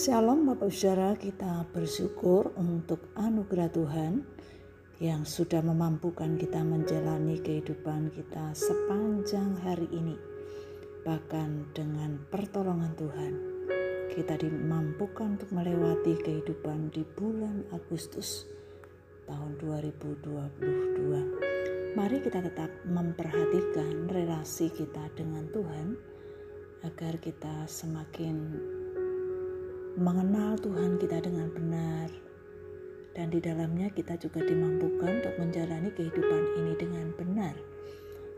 Shalom Bapak Saudara, kita bersyukur untuk anugerah Tuhan yang sudah memampukan kita menjalani kehidupan kita sepanjang hari ini. Bahkan dengan pertolongan Tuhan, kita dimampukan untuk melewati kehidupan di bulan Agustus tahun 2022. Mari kita tetap memperhatikan relasi kita dengan Tuhan agar kita semakin mengenal Tuhan kita dengan benar dan di dalamnya kita juga dimampukan untuk menjalani kehidupan ini dengan benar.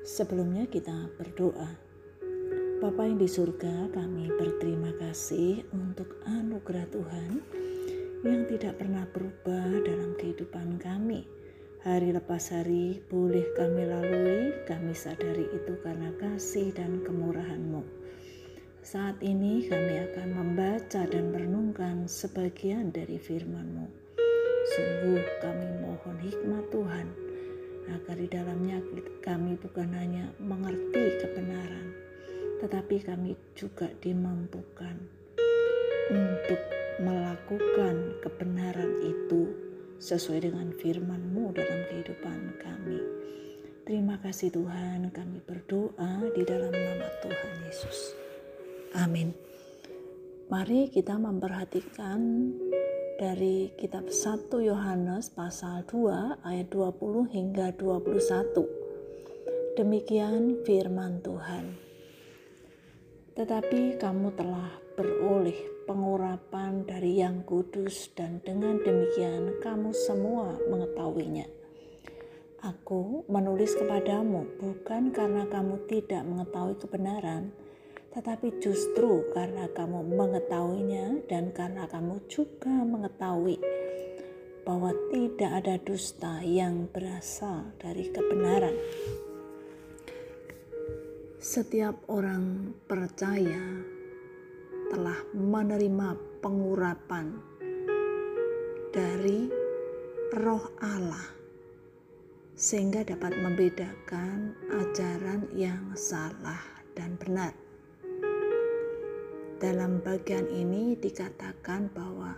Sebelumnya kita berdoa. Bapa yang di surga, kami berterima kasih untuk anugerah Tuhan yang tidak pernah berubah dalam kehidupan kami. Hari lepas hari boleh kami lalui, kami sadari itu karena kasih dan kemurahan-Mu. Saat ini kami akan membaca dan merenungkan sebagian dari firman-Mu. Sungguh kami mohon hikmat Tuhan, agar di dalamnya kami bukan hanya mengerti kebenaran, tetapi kami juga dimampukan untuk melakukan kebenaran itu sesuai dengan firman-Mu dalam kehidupan kami. Terima kasih Tuhan, kami berdoa di dalam nama Tuhan Yesus. Amin. Mari kita memperhatikan dari kitab 1 Yohanes pasal 2 ayat 20 hingga 21. Demikian firman Tuhan. Tetapi kamu telah beroleh pengurapan dari yang kudus dan dengan demikian kamu semua mengetahuinya. Aku menulis kepadamu bukan karena kamu tidak mengetahui kebenaran, tetapi justru karena kamu mengetahuinya dan karena kamu juga mengetahui bahwa tidak ada dusta yang berasal dari kebenaran. Setiap orang percaya telah menerima pengurapan dari Roh Allah, sehingga dapat membedakan ajaran yang salah dan benar. Dalam bagian ini dikatakan bahwa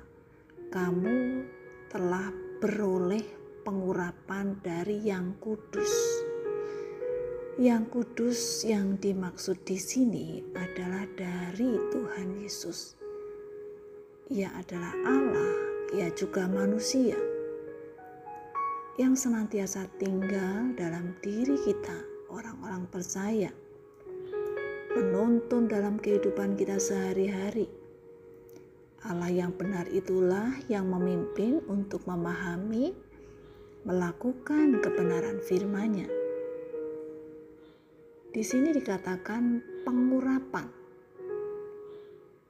kamu telah beroleh pengurapan dari Yang Kudus. Yang Kudus yang dimaksud di sini adalah dari Tuhan Yesus. Ia adalah Allah, ia juga manusia yang senantiasa tinggal dalam diri kita, orang-orang percaya menuntun dalam kehidupan kita sehari-hari. Allah yang benar itulah yang memimpin untuk memahami, melakukan kebenaran firman-Nya. Di sini dikatakan pengurapan.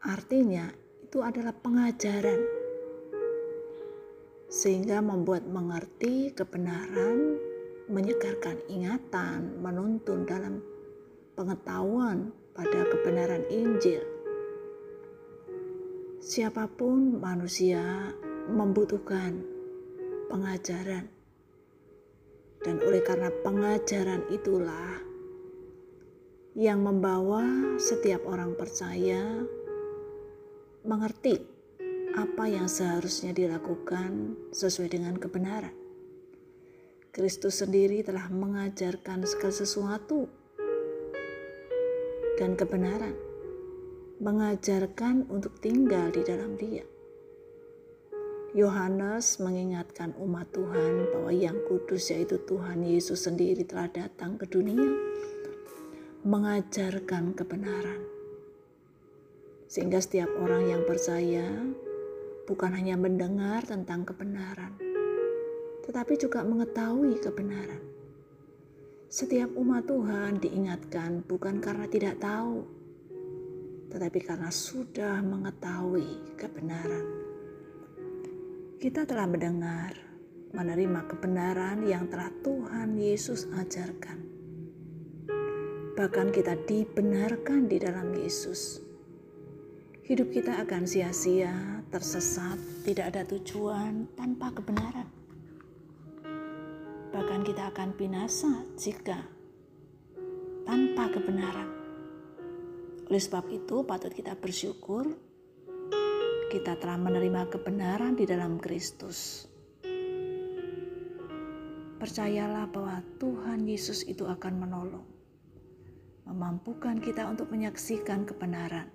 Artinya itu adalah pengajaran. Sehingga membuat mengerti kebenaran, menyegarkan ingatan, menuntun dalam pengetahuan pada kebenaran Injil. Siapa pun manusia membutuhkan pengajaran, dan oleh karena pengajaran itulah yang membawa setiap orang percaya mengerti apa yang seharusnya dilakukan sesuai dengan kebenaran. Kristus sendiri telah mengajarkan segala sesuatu dan kebenaran, mengajarkan untuk tinggal di dalam Dia. Yohanes mengingatkan umat Tuhan bahwa Yang Kudus, yaitu Tuhan Yesus sendiri, telah datang ke dunia mengajarkan kebenaran, sehingga setiap orang yang percaya bukan hanya mendengar tentang kebenaran, tetapi juga mengetahui kebenaran. Setiap umat Tuhan diingatkan bukan karena tidak tahu, tetapi karena sudah mengetahui kebenaran. Kita telah mendengar, menerima kebenaran yang telah Tuhan Yesus ajarkan. Bahkan kita dibenarkan di dalam Yesus. Hidup kita akan sia-sia, tersesat, tidak ada tujuan tanpa kebenaran bahkan kita akan binasa jika tanpa kebenaran. Oleh sebab itu, patut kita bersyukur kita telah menerima kebenaran di dalam Kristus. Percayalah bahwa Tuhan Yesus itu akan menolong, memampukan kita untuk menyaksikan kebenaran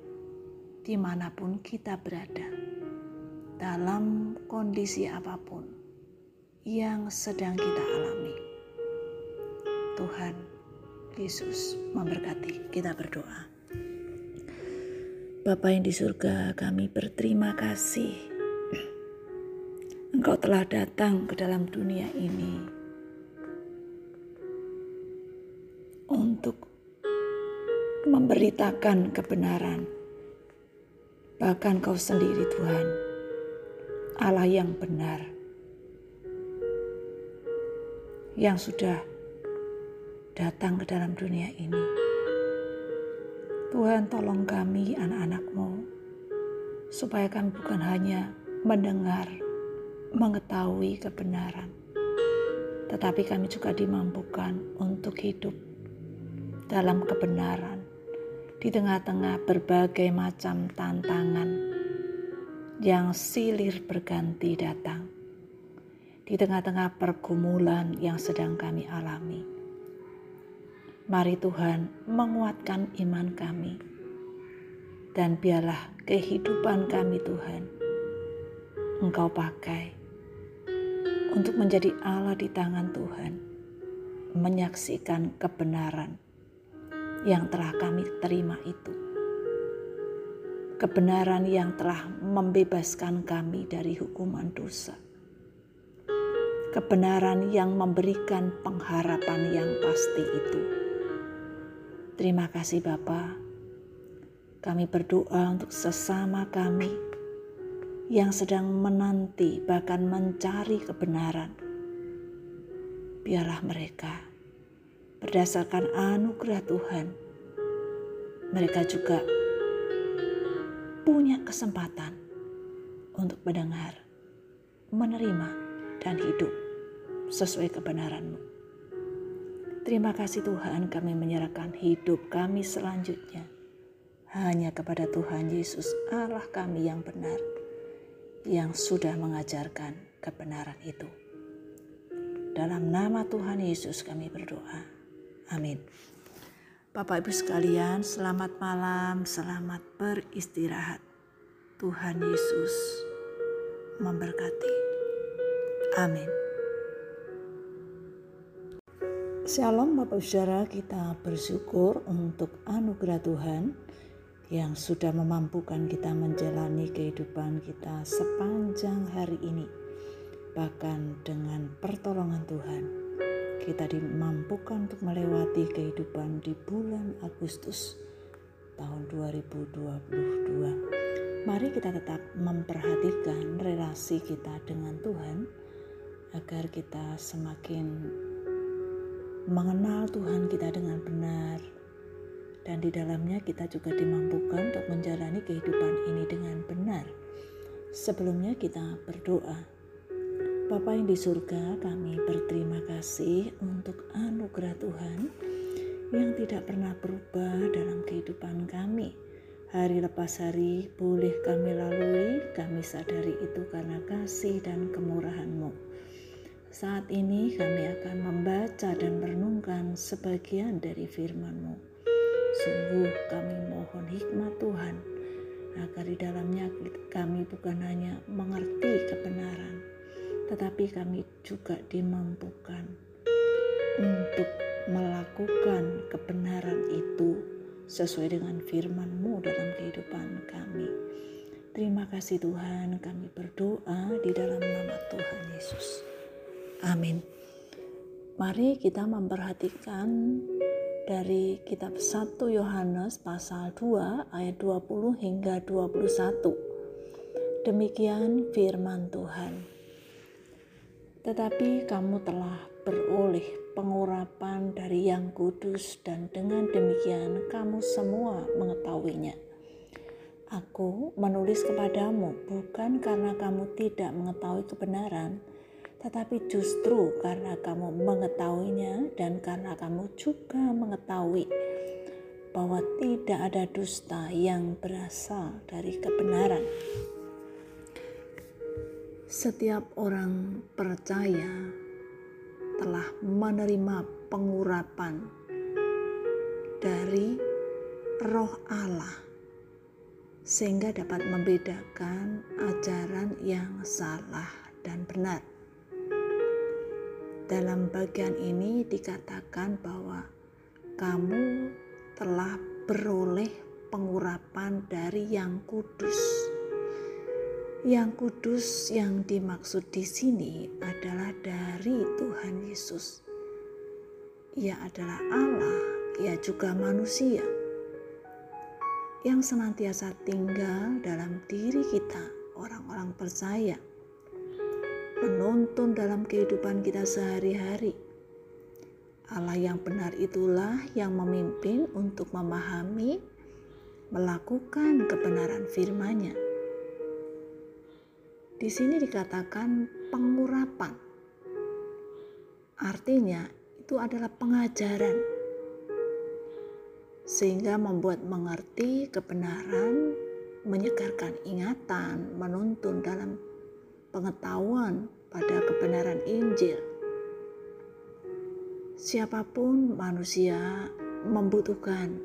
di mana pun kita berada, dalam kondisi apa pun yang sedang kita alami. Tuhan Yesus memberkati. Kita berdoa. Bapa yang di surga, kami berterima kasih. Engkau telah datang ke dalam dunia ini untuk memberitakan kebenaran. Bahkan kau sendiri Tuhan, Allah yang benar, yang sudah datang ke dalam dunia ini. Tuhan tolong kami anak-anakmu, supaya kami bukan hanya mendengar, mengetahui kebenaran, tetapi kami juga dimampukan untuk hidup dalam kebenaran di tengah-tengah berbagai macam tantangan yang silir berganti datang, di tengah-tengah pergumulan yang sedang kami alami. Mari Tuhan menguatkan iman kami, dan biarlah kehidupan kami Tuhan, Engkau pakai untuk menjadi Allah di tangan Tuhan, menyaksikan kebenaran yang telah kami terima itu. Kebenaran yang telah membebaskan kami dari hukuman dosa. Kebenaran yang memberikan pengharapan yang pasti itu. Terima kasih Bapa. Kami berdoa untuk sesama kami yang sedang menanti bahkan mencari kebenaran. Biarlah mereka berdasarkan anugerah Tuhan, mereka juga punya kesempatan untuk mendengar, menerima, dan hidup sesuai kebenaranmu. Terima kasih Tuhan kami menyerahkan hidup kami selanjutnya hanya kepada Tuhan Yesus Allah kami yang benar yang sudah mengajarkan kebenaran itu. Dalam nama Tuhan Yesus kami berdoa. Amin. Bapak Ibu sekalian, selamat malam, selamat beristirahat. Tuhan Yesus memberkati. Amin. Shalom Bapak Saudara, kita bersyukur untuk anugerah Tuhan yang sudah memampukan kita menjalani kehidupan kita sepanjang hari ini. Bahkan dengan pertolongan Tuhan, kita dimampukan untuk melewati kehidupan di bulan Agustus tahun 2022. Mari kita tetap memperhatikan relasi kita dengan Tuhan agar kita semakin mengenal Tuhan kita dengan benar dan di dalamnya kita juga dimampukan untuk menjalani kehidupan ini dengan benar. Sebelumnya kita berdoa. Bapa yang di surga, kami berterima kasih untuk anugerah Tuhan yang tidak pernah berubah dalam kehidupan kami. Hari lepas hari boleh kami lalui, kami sadari itu karena kasih dan kemurahan-Mu. Saat ini kami akan membaca dan merenungkan sebagian dari firman-Mu. Sungguh kami mohon hikmat Tuhan, agar di dalamnya kami bukan hanya mengerti kebenaran, tetapi kami juga dimampukan untuk melakukan kebenaran itu sesuai dengan firman-Mu dalam kehidupan kami. Terima kasih Tuhan, kami berdoa di dalam nama Tuhan Yesus. Amin. Mari kita memperhatikan dari kitab 1 Yohanes pasal 2 ayat 20 hingga 21. Demikian firman Tuhan tetapi kamu telah beroleh pengurapan dari Yang Kudus, dan dengan demikian kamu semua mengetahuinya. Aku menulis kepadamu bukan karena kamu tidak mengetahui kebenaran, tetapi justru karena kamu mengetahuinya dan karena kamu juga mengetahui bahwa tidak ada dusta yang berasal dari kebenaran. Setiap orang percaya telah menerima pengurapan dari Roh Allah, sehingga dapat membedakan ajaran yang salah dan benar. Dalam bagian ini dikatakan bahwa kamu telah beroleh pengurapan dari Yang Kudus. Yang Kudus yang dimaksud di sini adalah dari Tuhan Yesus. Ia adalah Allah, ia juga manusia yang senantiasa tinggal dalam diri kita, orang-orang percaya, menuntun dalam kehidupan kita sehari-hari. Allah yang benar itulah yang memimpin untuk memahami, melakukan kebenaran firman-Nya di sini dikatakan pengurapan. Artinya itu adalah pengajaran. Sehingga membuat mengerti kebenaran, menyegarkan ingatan, menuntun dalam pengetahuan pada kebenaran Injil. Siapa pun manusia membutuhkan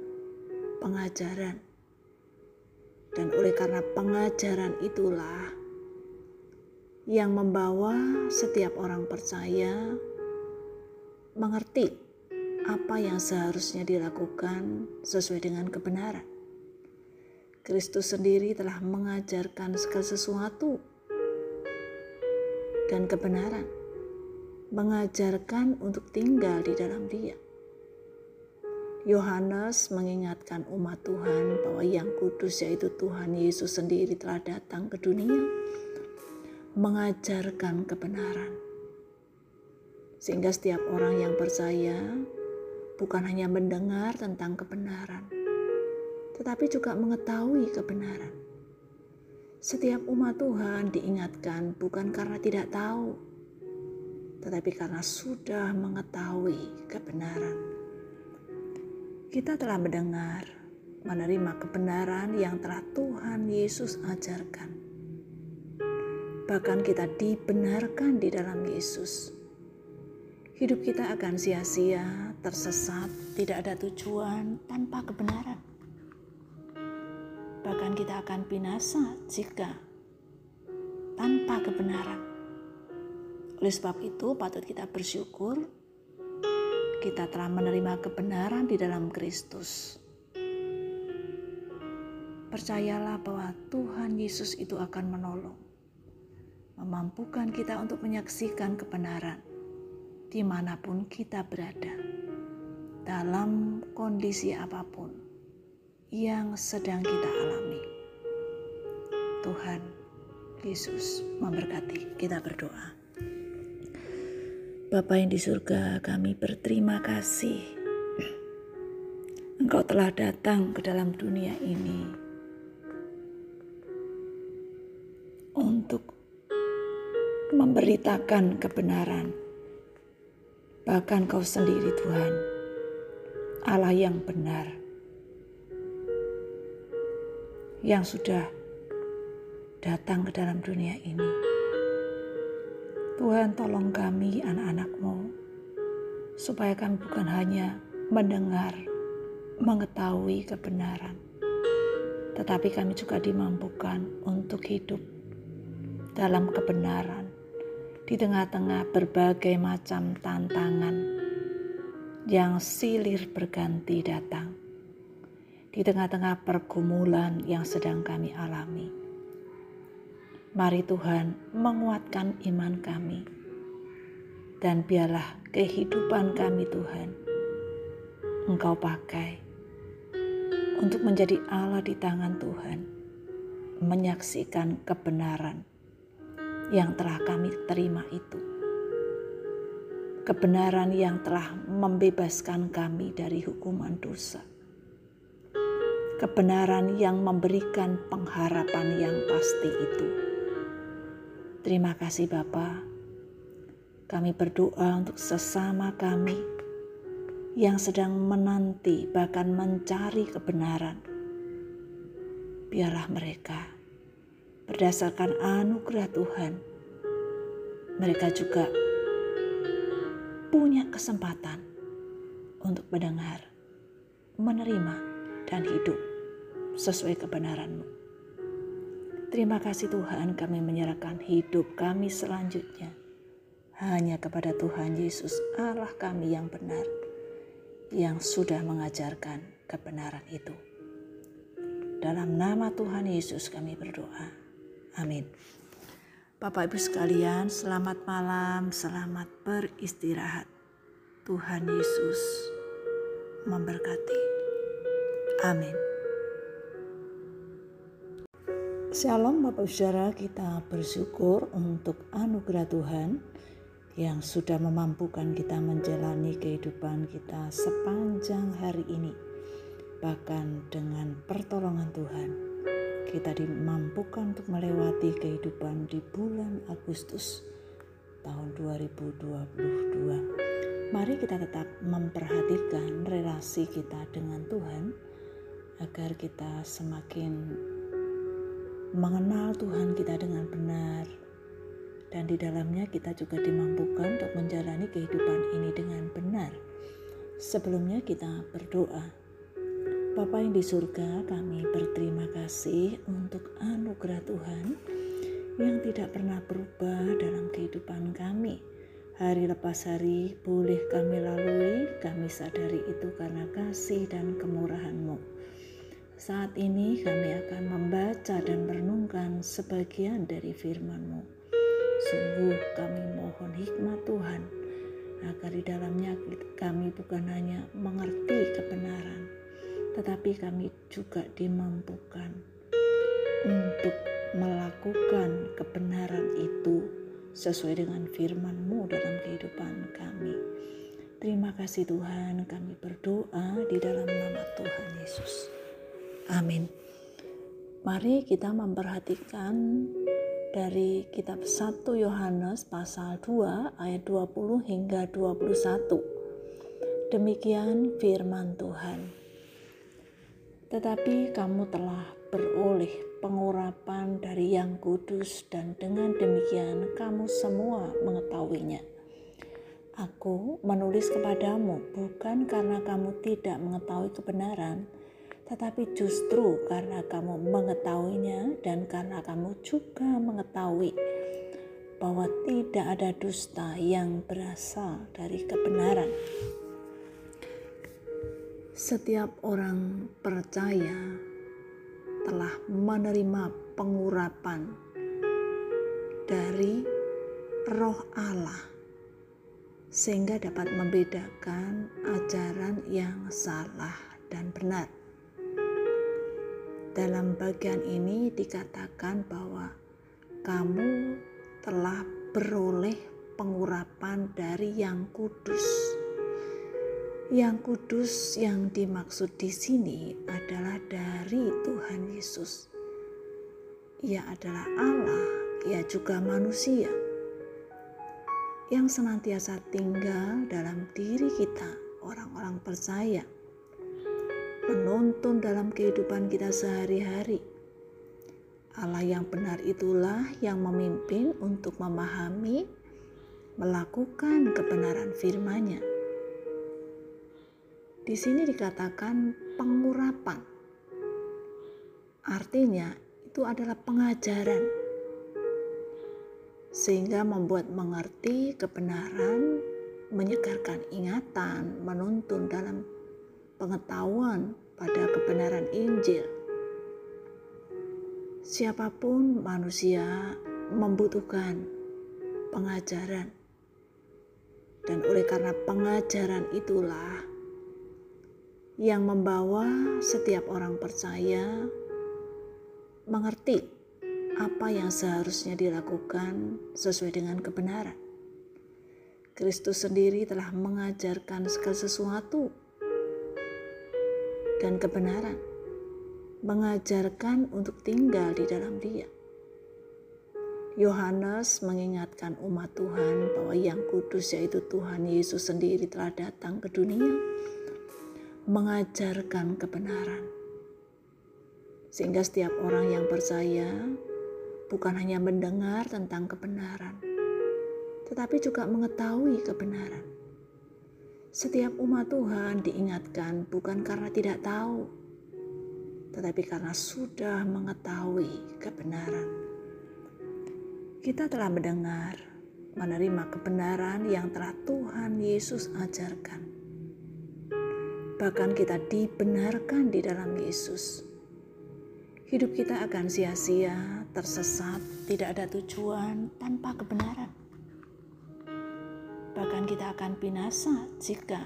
pengajaran. Dan oleh karena pengajaran itulah yang membawa setiap orang percaya mengerti apa yang seharusnya dilakukan sesuai dengan kebenaran. Kristus sendiri telah mengajarkan segala sesuatu dan kebenaran, mengajarkan untuk tinggal di dalam Dia. Yohanes mengingatkan umat Tuhan bahwa Yang Kudus, yaitu Tuhan Yesus sendiri, telah datang ke dunia mengajarkan kebenaran. Sehingga setiap orang yang percaya bukan hanya mendengar tentang kebenaran, tetapi juga mengetahui kebenaran. Setiap umat Tuhan diingatkan bukan karena tidak tahu, tetapi karena sudah mengetahui kebenaran. Kita telah mendengar, menerima kebenaran yang telah Tuhan Yesus ajarkan bahkan kita dibenarkan di dalam Yesus. Hidup kita akan sia-sia, tersesat, tidak ada tujuan tanpa kebenaran. Bahkan kita akan binasa jika tanpa kebenaran. Oleh sebab itu, patut kita bersyukur kita telah menerima kebenaran di dalam Kristus. Percayalah bahwa Tuhan Yesus itu akan menolong memampukan kita untuk menyaksikan kebenaran di mana pun kita berada, dalam kondisi apa pun yang sedang kita alami. Tuhan Yesus memberkati. Kita berdoa. Bapa yang di surga, kami berterima kasih. Engkau telah datang ke dalam dunia ini untuk memberitakan kebenaran. Bahkan kau sendiri Tuhan, Allah yang benar, yang sudah datang ke dalam dunia ini. Tuhan tolong kami anak-anakmu, supaya kami bukan hanya mendengar, mengetahui kebenaran, tetapi kami juga dimampukan untuk hidup dalam kebenaran di tengah-tengah berbagai macam tantangan yang silir berganti datang, di tengah-tengah pergumulan yang sedang kami alami. Mari Tuhan menguatkan iman kami, dan biarlah kehidupan kami Tuhan, Engkau pakai untuk menjadi Allah di tangan Tuhan, menyaksikan kebenaran yang telah kami terima itu. Kebenaran yang telah membebaskan kami dari hukuman dosa. Kebenaran yang memberikan pengharapan yang pasti itu. Terima kasih Bapa. Kami berdoa untuk sesama kami yang sedang menanti bahkan mencari kebenaran. Biarlah mereka berdasarkan anugerah Tuhan mereka juga punya kesempatan untuk mendengar, menerima, dan hidup sesuai kebenaranmu. Terima kasih Tuhan kami menyerahkan hidup kami selanjutnya hanya kepada Tuhan Yesus Allah kami yang benar yang sudah mengajarkan kebenaran itu. Dalam nama Tuhan Yesus kami berdoa. Amin. Bapak Ibu sekalian, selamat malam, selamat beristirahat. Tuhan Yesus memberkati. Amin. Shalom Bapak Saudara, kita bersyukur untuk anugerah Tuhan yang sudah memampukan kita menjalani kehidupan kita sepanjang hari ini. Bahkan dengan pertolongan Tuhan, kita dimampukan untuk melewati kehidupan di bulan Agustus tahun 2022. Mari kita tetap memperhatikan relasi kita dengan Tuhan agar kita semakin mengenal Tuhan kita dengan benar dan di dalamnya kita juga dimampukan untuk menjalani kehidupan ini dengan benar. Sebelumnya kita berdoa. Bapa yang di surga, kami berterima kasih untuk anugerah Tuhan yang tidak pernah berubah dalam kehidupan kami. Hari lepas hari boleh kami lalui, kami sadari itu karena kasih dan kemurahan-Mu. Saat ini kami akan membaca dan merenungkan sebagian dari firman-Mu. Sungguh kami mohon hikmat Tuhan agar di dalamnya kami bukan hanya mengerti kebenaran, tetapi kami juga dimampukan untuk melakukan kebenaran itu sesuai dengan firman-Mu dalam kehidupan kami. Terima kasih Tuhan, kami berdoa di dalam nama Tuhan Yesus. Amin. Mari kita memperhatikan dari kitab 1 Yohanes pasal 2 ayat 20 hingga 21. Demikian firman Tuhan. Tetapi kamu telah beroleh pengurapan dari yang kudus dan dengan demikian kamu semua mengetahuinya. Aku menulis kepadamu bukan karena kamu tidak mengetahui kebenaran, tetapi justru karena kamu mengetahuinya dan karena kamu juga mengetahui bahwa tidak ada dusta yang berasal dari kebenaran. Setiap orang percaya telah menerima pengurapan dari Roh Allah, sehingga dapat membedakan ajaran yang salah dan benar. Dalam bagian ini dikatakan bahwa kamu telah beroleh pengurapan dari Yang Kudus. Yang Kudus yang dimaksud di sini adalah dari Tuhan Yesus. Ia adalah Allah, ia juga manusia yang senantiasa tinggal dalam diri kita, orang-orang percaya menuntun dalam kehidupan kita sehari-hari. Allah yang benar itulah yang memimpin untuk memahami, melakukan kebenaran firman-Nya. Di sini dikatakan pengurapan. Artinya itu adalah pengajaran. Sehingga membuat mengerti kebenaran, menyegarkan ingatan, menuntun dalam pengetahuan pada kebenaran Injil. Siapa pun manusia membutuhkan pengajaran, dan oleh karena pengajaran itulah yang membawa setiap orang percaya mengerti apa yang seharusnya dilakukan sesuai dengan kebenaran. Kristus sendiri telah mengajarkan segala sesuatu dan kebenaran, mengajarkan untuk tinggal di dalam Dia. Yohanes mengingatkan umat Tuhan bahwa Yang Kudus, yaitu Tuhan Yesus sendiri, telah datang ke dunia mengajarkan kebenaran, sehingga setiap orang yang percaya bukan hanya mendengar tentang kebenaran, tetapi juga mengetahui kebenaran. Setiap umat Tuhan diingatkan bukan karena tidak tahu, tetapi karena sudah mengetahui kebenaran. Kita telah mendengar, menerima kebenaran yang telah Tuhan Yesus ajarkan. Bahkan kita dibenarkan di dalam Yesus. Hidup kita akan sia-sia, tersesat, tidak ada tujuan tanpa kebenaran bahkan kita akan binasa jika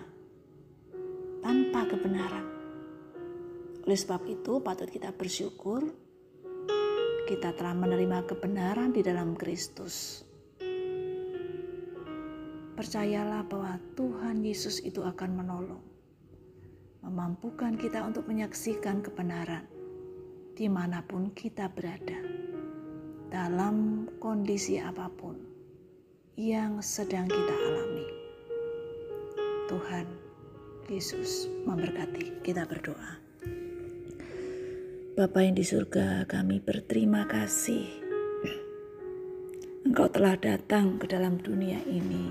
tanpa kebenaran. Oleh sebab itu, patut kita bersyukur kita telah menerima kebenaran di dalam Kristus. Percayalah bahwa Tuhan Yesus itu akan menolong, memampukan kita untuk menyaksikan kebenaran di mana pun kita berada, dalam kondisi apa pun yang sedang kita alami. Tuhan Yesus memberkati. Kita berdoa. Bapa yang di surga, kami berterima kasih. Engkau telah datang ke dalam dunia ini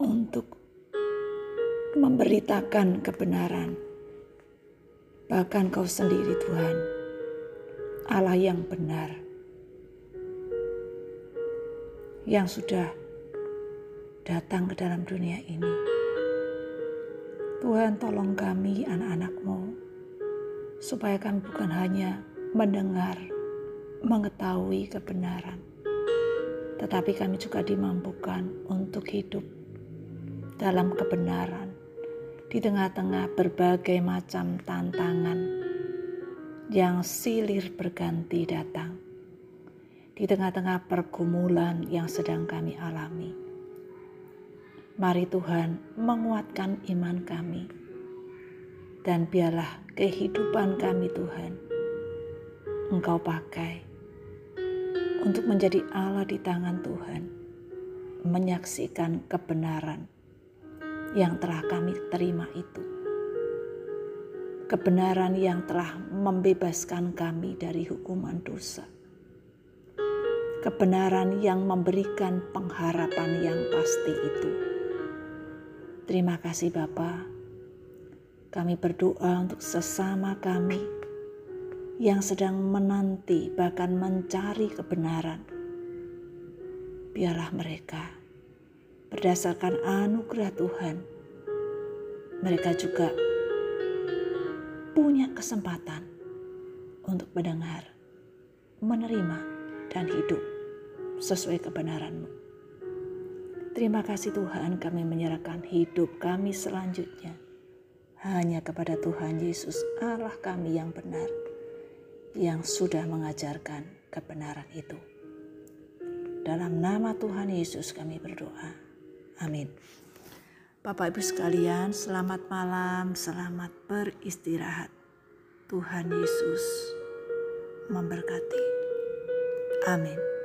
untuk memberitakan kebenaran. Bahkan kau sendiri Tuhan, Allah yang benar yang sudah datang ke dalam dunia ini. Tuhan tolong kami anak-anakmu supaya kami bukan hanya mendengar, mengetahui kebenaran, tetapi kami juga dimampukan untuk hidup dalam kebenaran di tengah-tengah berbagai macam tantangan yang silir berganti datang di tengah-tengah pergumulan yang sedang kami alami. Mari Tuhan menguatkan iman kami. Dan biarlah kehidupan kami Tuhan Engkau pakai untuk menjadi Allah di tangan Tuhan menyaksikan kebenaran yang telah kami terima itu. Kebenaran yang telah membebaskan kami dari hukuman dosa kebenaran yang memberikan pengharapan yang pasti itu. Terima kasih Bapa. Kami berdoa untuk sesama kami yang sedang menanti bahkan mencari kebenaran. Biarlah mereka berdasarkan anugerah Tuhan, mereka juga punya kesempatan untuk mendengar, menerima, dan hidup sesuai kebenaranmu. Terima kasih Tuhan kami menyerahkan hidup kami selanjutnya hanya kepada Tuhan Yesus Allah kami yang benar yang sudah mengajarkan kebenaran itu. Dalam nama Tuhan Yesus kami berdoa. Amin. Bapak Ibu sekalian, selamat malam, selamat beristirahat. Tuhan Yesus memberkati. Amin.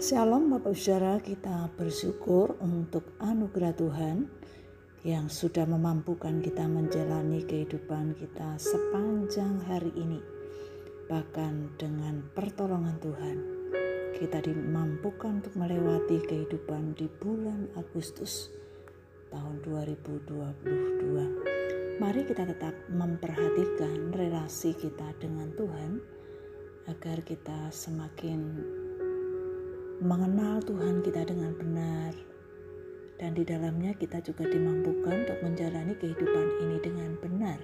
Shalom Bapak Saudara, kita bersyukur untuk anugerah Tuhan yang sudah memampukan kita menjalani kehidupan kita sepanjang hari ini. Bahkan dengan pertolongan Tuhan, kita dimampukan untuk melewati kehidupan di bulan Agustus tahun 2022. Mari kita tetap memperhatikan relasi kita dengan Tuhan agar kita semakin mengenal Tuhan kita dengan benar, dan di dalamnya kita juga dimampukan untuk menjalani kehidupan ini dengan benar.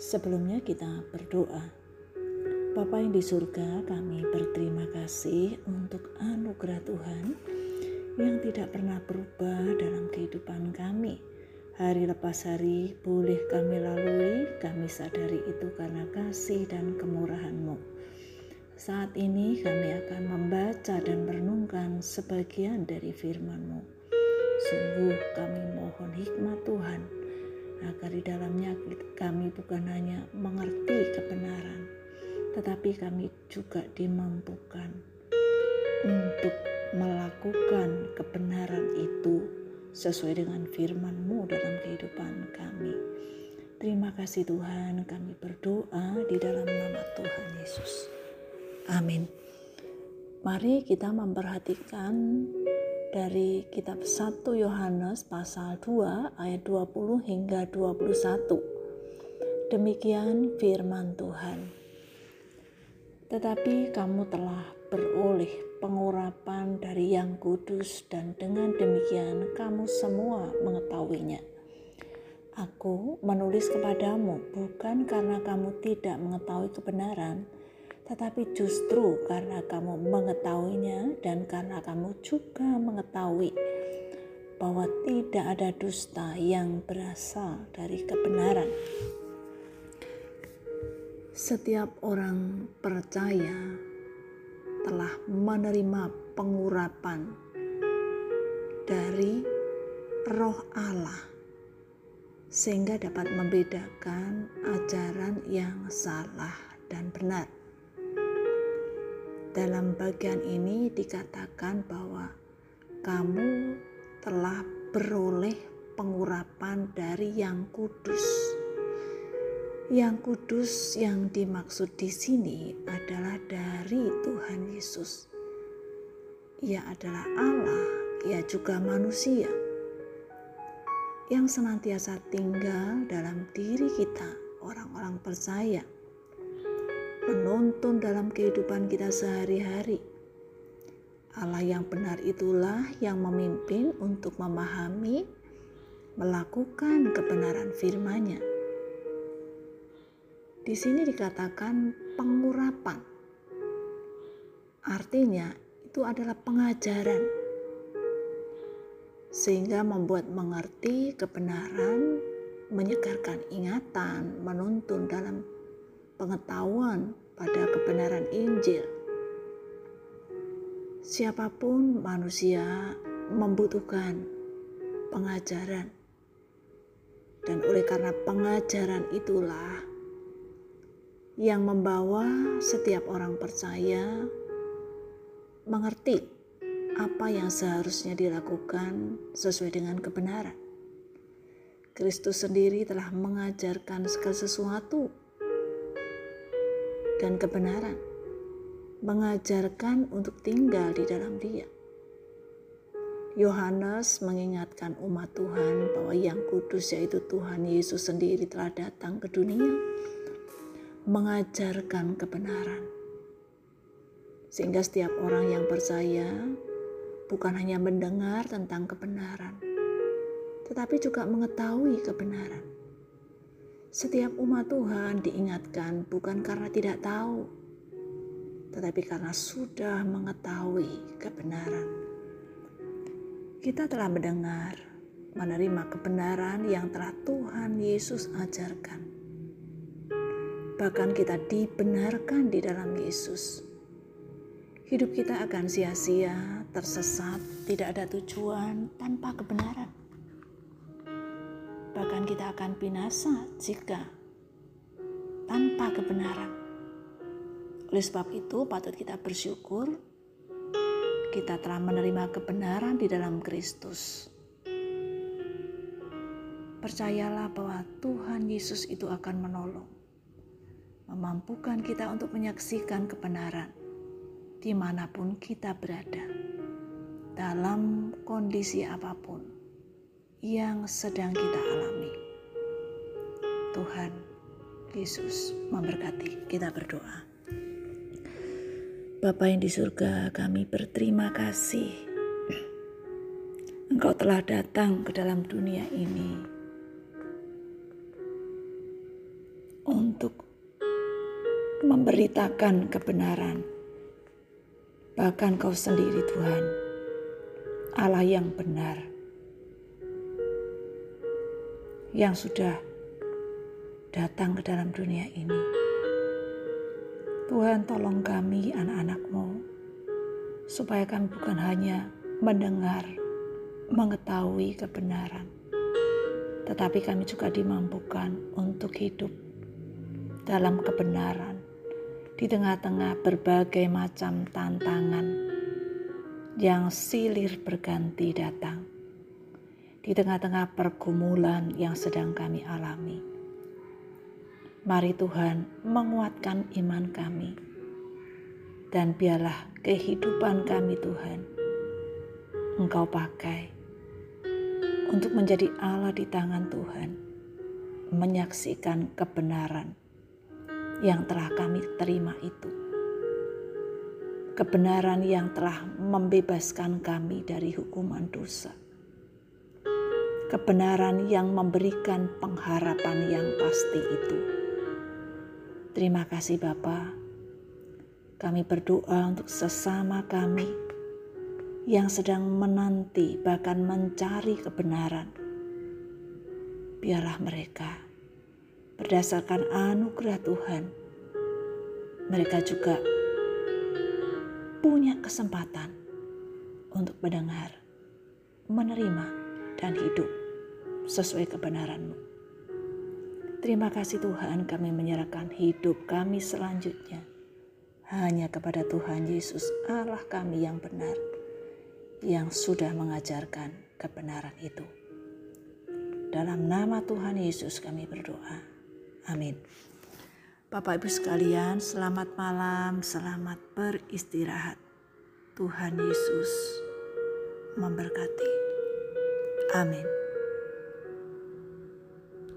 Sebelumnya kita berdoa. Bapa yang di surga, kami berterima kasih untuk anugerah Tuhan yang tidak pernah berubah dalam kehidupan kami. Hari lepas hari boleh kami lalui, kami sadari itu karena kasih dan kemurahan-Mu. Saat ini kami akan membaca dan merenungkan sebagian dari firman-Mu. Sungguh kami mohon hikmat Tuhan agar di dalamnya kami bukan hanya mengerti kebenaran, tetapi kami juga dimampukan untuk melakukan kebenaran itu sesuai dengan firman-Mu dalam kehidupan kami. Terima kasih Tuhan, kami berdoa di dalam nama Tuhan Yesus. Amin. Mari kita memperhatikan dari kitab 1 Yohanes pasal 2 ayat 20 hingga 21. Demikian firman Tuhan. Tetapi kamu telah beroleh pengurapan dari yang kudus dan dengan demikian kamu semua mengetahuinya. Aku menulis kepadamu bukan karena kamu tidak mengetahui kebenaran, tetapi justru karena kamu mengetahuinya dan karena kamu juga mengetahui bahwa tidak ada dusta yang berasal dari kebenaran. Setiap orang percaya telah menerima pengurapan dari Roh Allah, sehingga dapat membedakan ajaran yang salah dan benar. Dalam bagian ini dikatakan bahwa kamu telah beroleh pengurapan dari Yang Kudus. Yang Kudus yang dimaksud di sini adalah dari Tuhan Yesus. Ia adalah Allah, ia juga manusia yang senantiasa tinggal dalam diri kita, orang-orang percaya menuntun dalam kehidupan kita sehari-hari. Allah yang benar itulah yang memimpin untuk memahami, melakukan kebenaran firman-Nya. Di sini dikatakan pengurapan. Artinya itu adalah pengajaran. Sehingga membuat mengerti kebenaran, menyegarkan ingatan, menuntun dalam pengetahuan pada kebenaran Injil. Siapa pun manusia membutuhkan pengajaran, dan oleh karena pengajaran itulah yang membawa setiap orang percaya mengerti apa yang seharusnya dilakukan sesuai dengan kebenaran. Kristus sendiri telah mengajarkan segala sesuatu dan kebenaran, mengajarkan untuk tinggal di dalam Dia. Yohanes mengingatkan umat Tuhan bahwa Yang Kudus, yaitu Tuhan Yesus sendiri, telah datang ke dunia mengajarkan kebenaran, sehingga setiap orang yang percaya bukan hanya mendengar tentang kebenaran, tetapi juga mengetahui kebenaran. Setiap umat Tuhan diingatkan bukan karena tidak tahu, tetapi karena sudah mengetahui kebenaran. Kita telah mendengar, menerima kebenaran yang telah Tuhan Yesus ajarkan. Bahkan kita dibenarkan di dalam Yesus. Hidup kita akan sia-sia, tersesat, tidak ada tujuan tanpa kebenaran bahkan kita akan binasa jika tanpa kebenaran. Oleh sebab itu, patut kita bersyukur kita telah menerima kebenaran di dalam Kristus. Percayalah bahwa Tuhan Yesus itu akan menolong, memampukan kita untuk menyaksikan kebenaran di mana pun kita berada, dalam kondisi apa pun yang sedang kita alami. Tuhan Yesus memberkati. Kita berdoa. Bapa yang di surga, kami berterima kasih. Engkau telah datang ke dalam dunia ini untuk memberitakan kebenaran. Bahkan kau sendiri Tuhan, Allah yang benar yang sudah datang ke dalam dunia ini. Tuhan tolong kami anak-anakmu supaya kami bukan hanya mendengar, mengetahui kebenaran, tetapi kami juga dimampukan untuk hidup dalam kebenaran di tengah-tengah berbagai macam tantangan yang silir berganti datang di tengah-tengah pergumulan yang sedang kami alami. Mari Tuhan menguatkan iman kami, Dan biarlah kehidupan kami Tuhan, Engkau pakai untuk menjadi Allah di tangan Tuhan, menyaksikan kebenaran yang telah kami terima itu. Kebenaran yang telah membebaskan kami dari hukuman dosa. Kebenaran yang memberikan pengharapan yang pasti itu. Terima kasih Bapak kami berdoa untuk sesama kami yang sedang menanti, bahkan mencari kebenaran. Biarlah mereka, berdasarkan anugerah Tuhan, mereka juga punya kesempatan untuk mendengar, menerima, dan hidup sesuai kebenaran-Mu. Terima kasih Tuhan kami menyerahkan hidup kami selanjutnya hanya kepada Tuhan Yesus Allah kami yang benar yang sudah mengajarkan kebenaran itu. Dalam nama Tuhan Yesus kami berdoa. Amin. Bapak Ibu sekalian, selamat malam, selamat beristirahat. Tuhan Yesus memberkati. Amin.